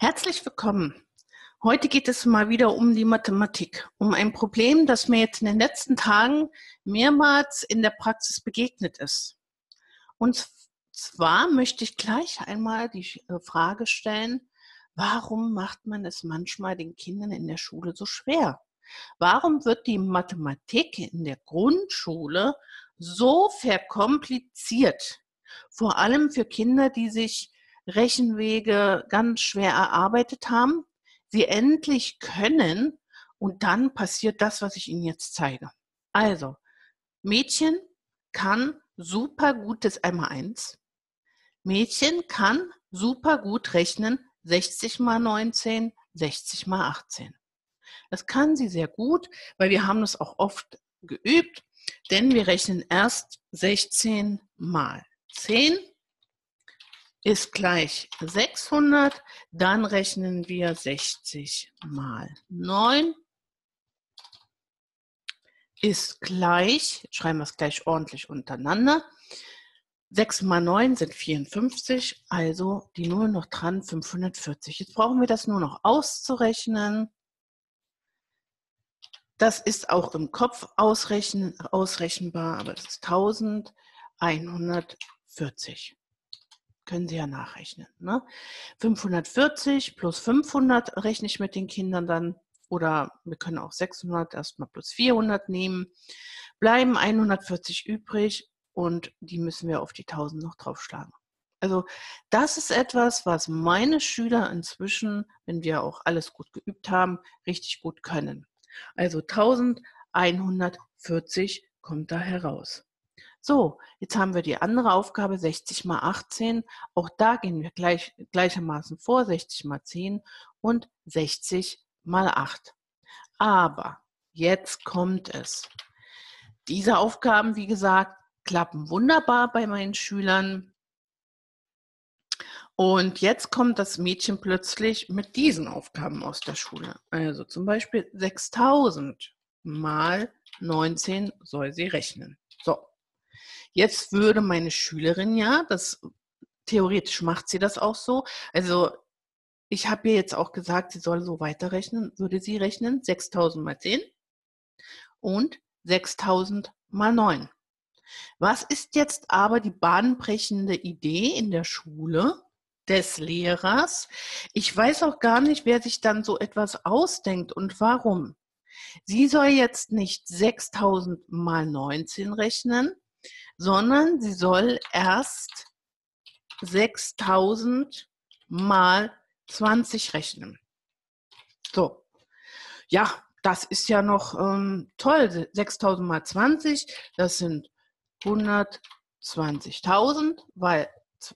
Herzlich willkommen. Heute geht es mal wieder um die Mathematik, um ein Problem, das mir jetzt in den letzten Tagen mehrmals in der Praxis begegnet ist. Und zwar möchte ich gleich einmal die äh, Frage stellen, warum macht man es manchmal den Kindern in der Schule so schwer? Warum wird die Mathematik in der Grundschule so verkompliziert? Vor allem für Kinder, die sich Rechenwege ganz schwer erarbeitet haben, sie endlich können und dann passiert das, was ich Ihnen jetzt zeige. Also, Mädchen kann super gut das einmal eins. Mädchen kann super gut rechnen 60 mal 19, 60 mal 18. Das kann sie sehr gut, weil wir haben das auch oft geübt, denn wir rechnen erst 16 mal 10 ist gleich 600. Dann rechnen wir 60 mal 9 ist gleich, schreiben wir es gleich ordentlich untereinander, 6 mal 9 sind 54, also die 0 noch dran 540. Jetzt brauchen wir das nur noch auszurechnen. Das ist auch im Kopf ausrechnen, ausrechenbar, aber das ist 1140 können Sie ja nachrechnen. Ne? 540 plus 500 rechne ich mit den Kindern dann. Oder wir können auch 600 erstmal plus 400 nehmen. Bleiben 140 übrig und die müssen wir auf die 1000 noch draufschlagen. Also das ist etwas, was meine Schüler inzwischen, wenn wir auch alles gut geübt haben, richtig gut können. Also 1140 kommt da heraus. So, jetzt haben wir die andere Aufgabe 60 mal 18. Auch da gehen wir gleich, gleichermaßen vor, 60 mal 10 und 60 mal 8. Aber jetzt kommt es. Diese Aufgaben, wie gesagt, klappen wunderbar bei meinen Schülern. Und jetzt kommt das Mädchen plötzlich mit diesen Aufgaben aus der Schule. Also zum Beispiel 6000 mal 19 soll sie rechnen. So, Jetzt würde meine Schülerin ja, das theoretisch macht sie das auch so. Also ich habe ihr jetzt auch gesagt, sie soll so weiterrechnen. Würde sie rechnen 6000 mal 10 und 6000 mal 9. Was ist jetzt aber die bahnbrechende Idee in der Schule des Lehrers? Ich weiß auch gar nicht, wer sich dann so etwas ausdenkt und warum. Sie soll jetzt nicht 6000 mal 19 rechnen, sondern sie soll erst 6000 mal 20 rechnen. So, ja, das ist ja noch ähm, toll. 6000 mal 20, das sind 120.000, weil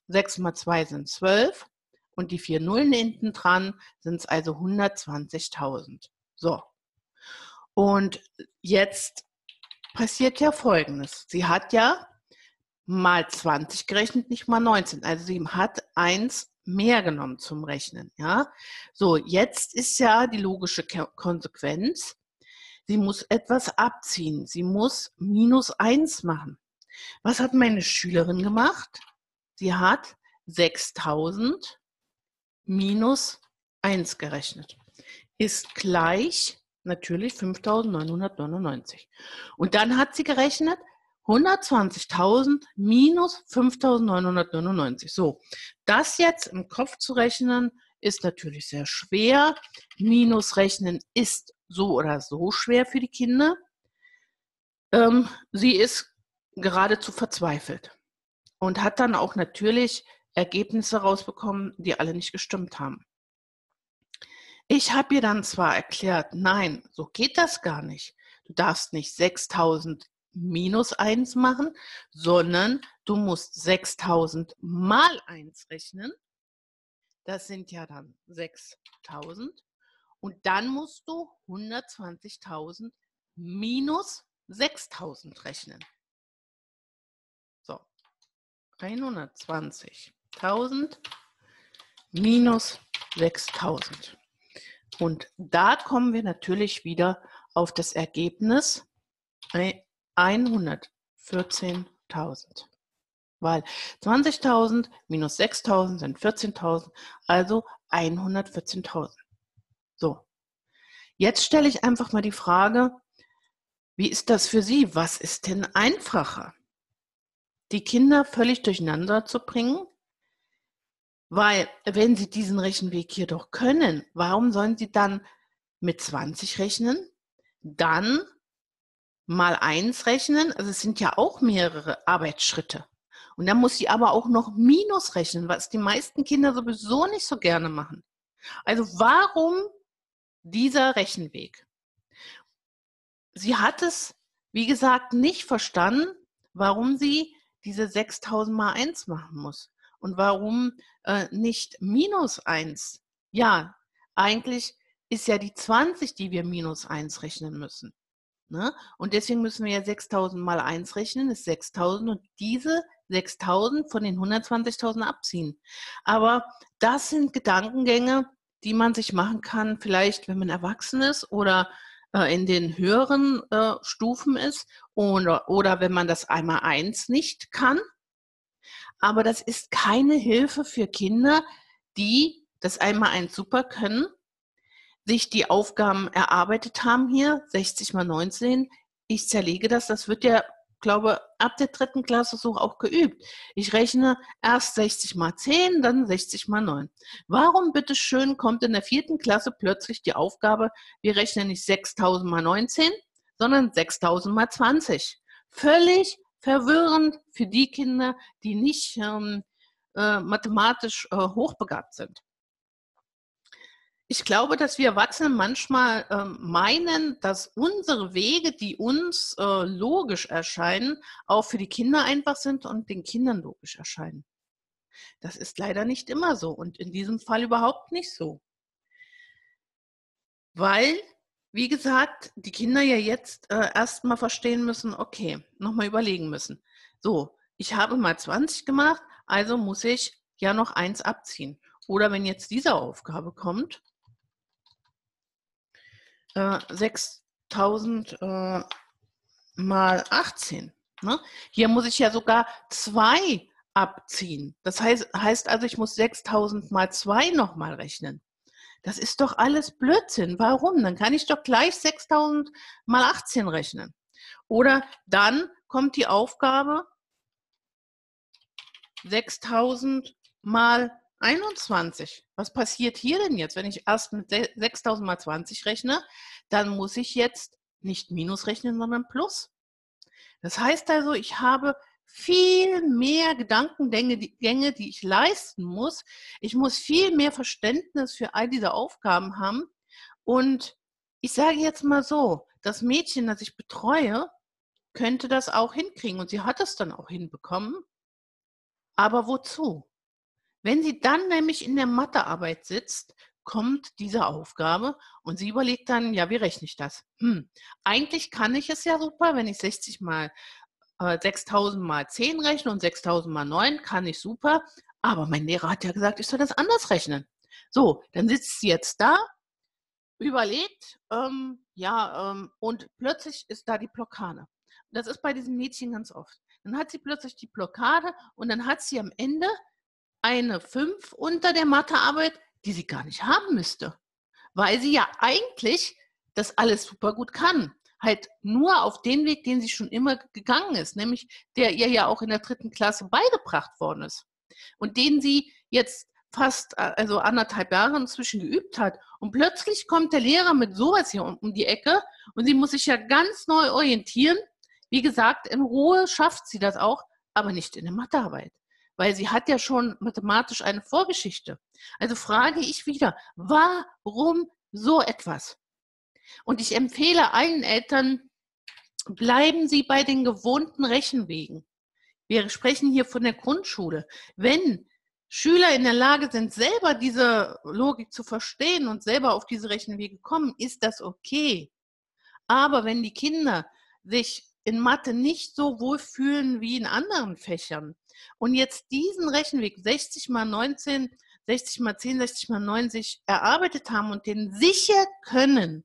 6 mal 2 sind 12 und die vier Nullen hinten dran sind es also 120.000. So. Und jetzt passiert ja Folgendes. Sie hat ja mal 20 gerechnet, nicht mal 19. Also sie hat eins mehr genommen zum Rechnen. Ja, so jetzt ist ja die logische Konsequenz. Sie muss etwas abziehen. Sie muss minus eins machen. Was hat meine Schülerin gemacht? Sie hat 6000 minus 1 gerechnet. Ist gleich natürlich 5999. Und dann hat sie gerechnet 120.000 minus 5.999. So, das jetzt im Kopf zu rechnen, ist natürlich sehr schwer. Minus rechnen ist so oder so schwer für die Kinder. Ähm, sie ist geradezu verzweifelt und hat dann auch natürlich Ergebnisse rausbekommen, die alle nicht gestimmt haben. Ich habe ihr dann zwar erklärt, nein, so geht das gar nicht. Du darfst nicht 6000 minus 1 machen, sondern du musst 6000 mal 1 rechnen. Das sind ja dann 6000. Und dann musst du 120.000 minus 6000 rechnen. So, 120.000 minus 6000. Und da kommen wir natürlich wieder auf das Ergebnis 114.000. weil 20.000 minus 6.000 sind 14.000, also 114.000. So, jetzt stelle ich einfach mal die Frage, wie ist das für Sie? Was ist denn einfacher? Die Kinder völlig durcheinander zu bringen? Weil, wenn Sie diesen Rechenweg hier doch können, warum sollen Sie dann mit 20 rechnen? Dann mal 1 rechnen? Also es sind ja auch mehrere Arbeitsschritte. Und dann muss sie aber auch noch Minus rechnen, was die meisten Kinder sowieso nicht so gerne machen. Also warum dieser Rechenweg? Sie hat es, wie gesagt, nicht verstanden, warum sie diese 6000 mal 1 machen muss. Und warum äh, nicht minus 1? Ja, eigentlich ist ja die 20, die wir minus 1 rechnen müssen. Ne? Und deswegen müssen wir ja 6000 mal 1 rechnen, ist 6000 und diese 6000 von den 120.000 abziehen. Aber das sind Gedankengänge, die man sich machen kann, vielleicht wenn man erwachsen ist oder äh, in den höheren äh, Stufen ist oder, oder wenn man das einmal eins nicht kann. Aber das ist keine Hilfe für Kinder, die das einmal eins super können, sich die Aufgaben erarbeitet haben hier, 60 mal 19. Ich zerlege das, das wird ja glaube, ab der dritten Klasse so auch geübt. Ich rechne erst 60 mal 10, dann 60 mal 9. Warum bitteschön kommt in der vierten Klasse plötzlich die Aufgabe, wir rechnen nicht 6000 mal 19, sondern 6000 mal 20? Völlig verwirrend für die Kinder, die nicht ähm, äh, mathematisch äh, hochbegabt sind ich glaube, dass wir Erwachsene manchmal äh, meinen, dass unsere Wege, die uns äh, logisch erscheinen, auch für die Kinder einfach sind und den Kindern logisch erscheinen. Das ist leider nicht immer so und in diesem Fall überhaupt nicht so. Weil, wie gesagt, die Kinder ja jetzt äh, erstmal verstehen müssen, okay, nochmal überlegen müssen. So, ich habe mal 20 gemacht, also muss ich ja noch eins abziehen. Oder wenn jetzt diese Aufgabe kommt, äh, 6000 äh, mal 18. Ne? Hier muss ich ja sogar 2 abziehen. Das heißt, heißt also, ich muss 6000 mal 2 nochmal rechnen. Das ist doch alles Blödsinn. Warum? Dann kann ich doch gleich 6000 mal 18 rechnen. Oder dann kommt die Aufgabe 6000 mal 21. Was passiert hier denn jetzt? Wenn ich erst mit 6000 mal 20 rechne, dann muss ich jetzt nicht Minus rechnen, sondern Plus. Das heißt also, ich habe viel mehr Gedankengänge, die ich leisten muss. Ich muss viel mehr Verständnis für all diese Aufgaben haben. Und ich sage jetzt mal so, das Mädchen, das ich betreue, könnte das auch hinkriegen. Und sie hat es dann auch hinbekommen. Aber wozu? Wenn sie dann nämlich in der Mathearbeit sitzt, kommt diese Aufgabe und sie überlegt dann, ja, wie rechne ich das? Hm, eigentlich kann ich es ja super, wenn ich 60 mal äh, 6000 mal 10 rechne und 6000 mal 9, kann ich super. Aber mein Lehrer hat ja gesagt, ich soll das anders rechnen. So, dann sitzt sie jetzt da, überlegt, ähm, ja, ähm, und plötzlich ist da die Blockade. Das ist bei diesen Mädchen ganz oft. Dann hat sie plötzlich die Blockade und dann hat sie am Ende eine 5 unter der Mathearbeit, die sie gar nicht haben müsste. Weil sie ja eigentlich das alles super gut kann. Halt nur auf den Weg, den sie schon immer gegangen ist, nämlich der ihr ja auch in der dritten Klasse beigebracht worden ist. Und den sie jetzt fast also anderthalb Jahre inzwischen geübt hat. Und plötzlich kommt der Lehrer mit sowas hier um die Ecke und sie muss sich ja ganz neu orientieren. Wie gesagt, in Ruhe schafft sie das auch, aber nicht in der Mathearbeit weil sie hat ja schon mathematisch eine Vorgeschichte. Also frage ich wieder, warum so etwas? Und ich empfehle allen Eltern, bleiben Sie bei den gewohnten Rechenwegen. Wir sprechen hier von der Grundschule. Wenn Schüler in der Lage sind, selber diese Logik zu verstehen und selber auf diese Rechenwege kommen, ist das okay. Aber wenn die Kinder sich in Mathe nicht so wohl fühlen wie in anderen Fächern, und jetzt diesen Rechenweg 60 mal 19, 60 mal 10, 60 mal 90 erarbeitet haben und den sicher können,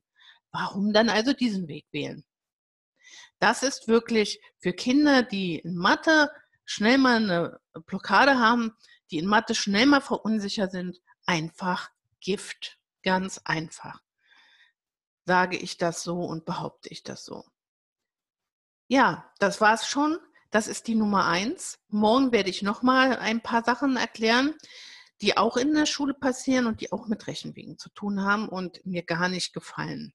warum dann also diesen Weg wählen? Das ist wirklich für Kinder, die in Mathe schnell mal eine Blockade haben, die in Mathe schnell mal verunsichert sind, einfach Gift. Ganz einfach. Sage ich das so und behaupte ich das so. Ja, das war's schon. Das ist die Nummer eins. Morgen werde ich nochmal ein paar Sachen erklären, die auch in der Schule passieren und die auch mit Rechenwegen zu tun haben und mir gar nicht gefallen.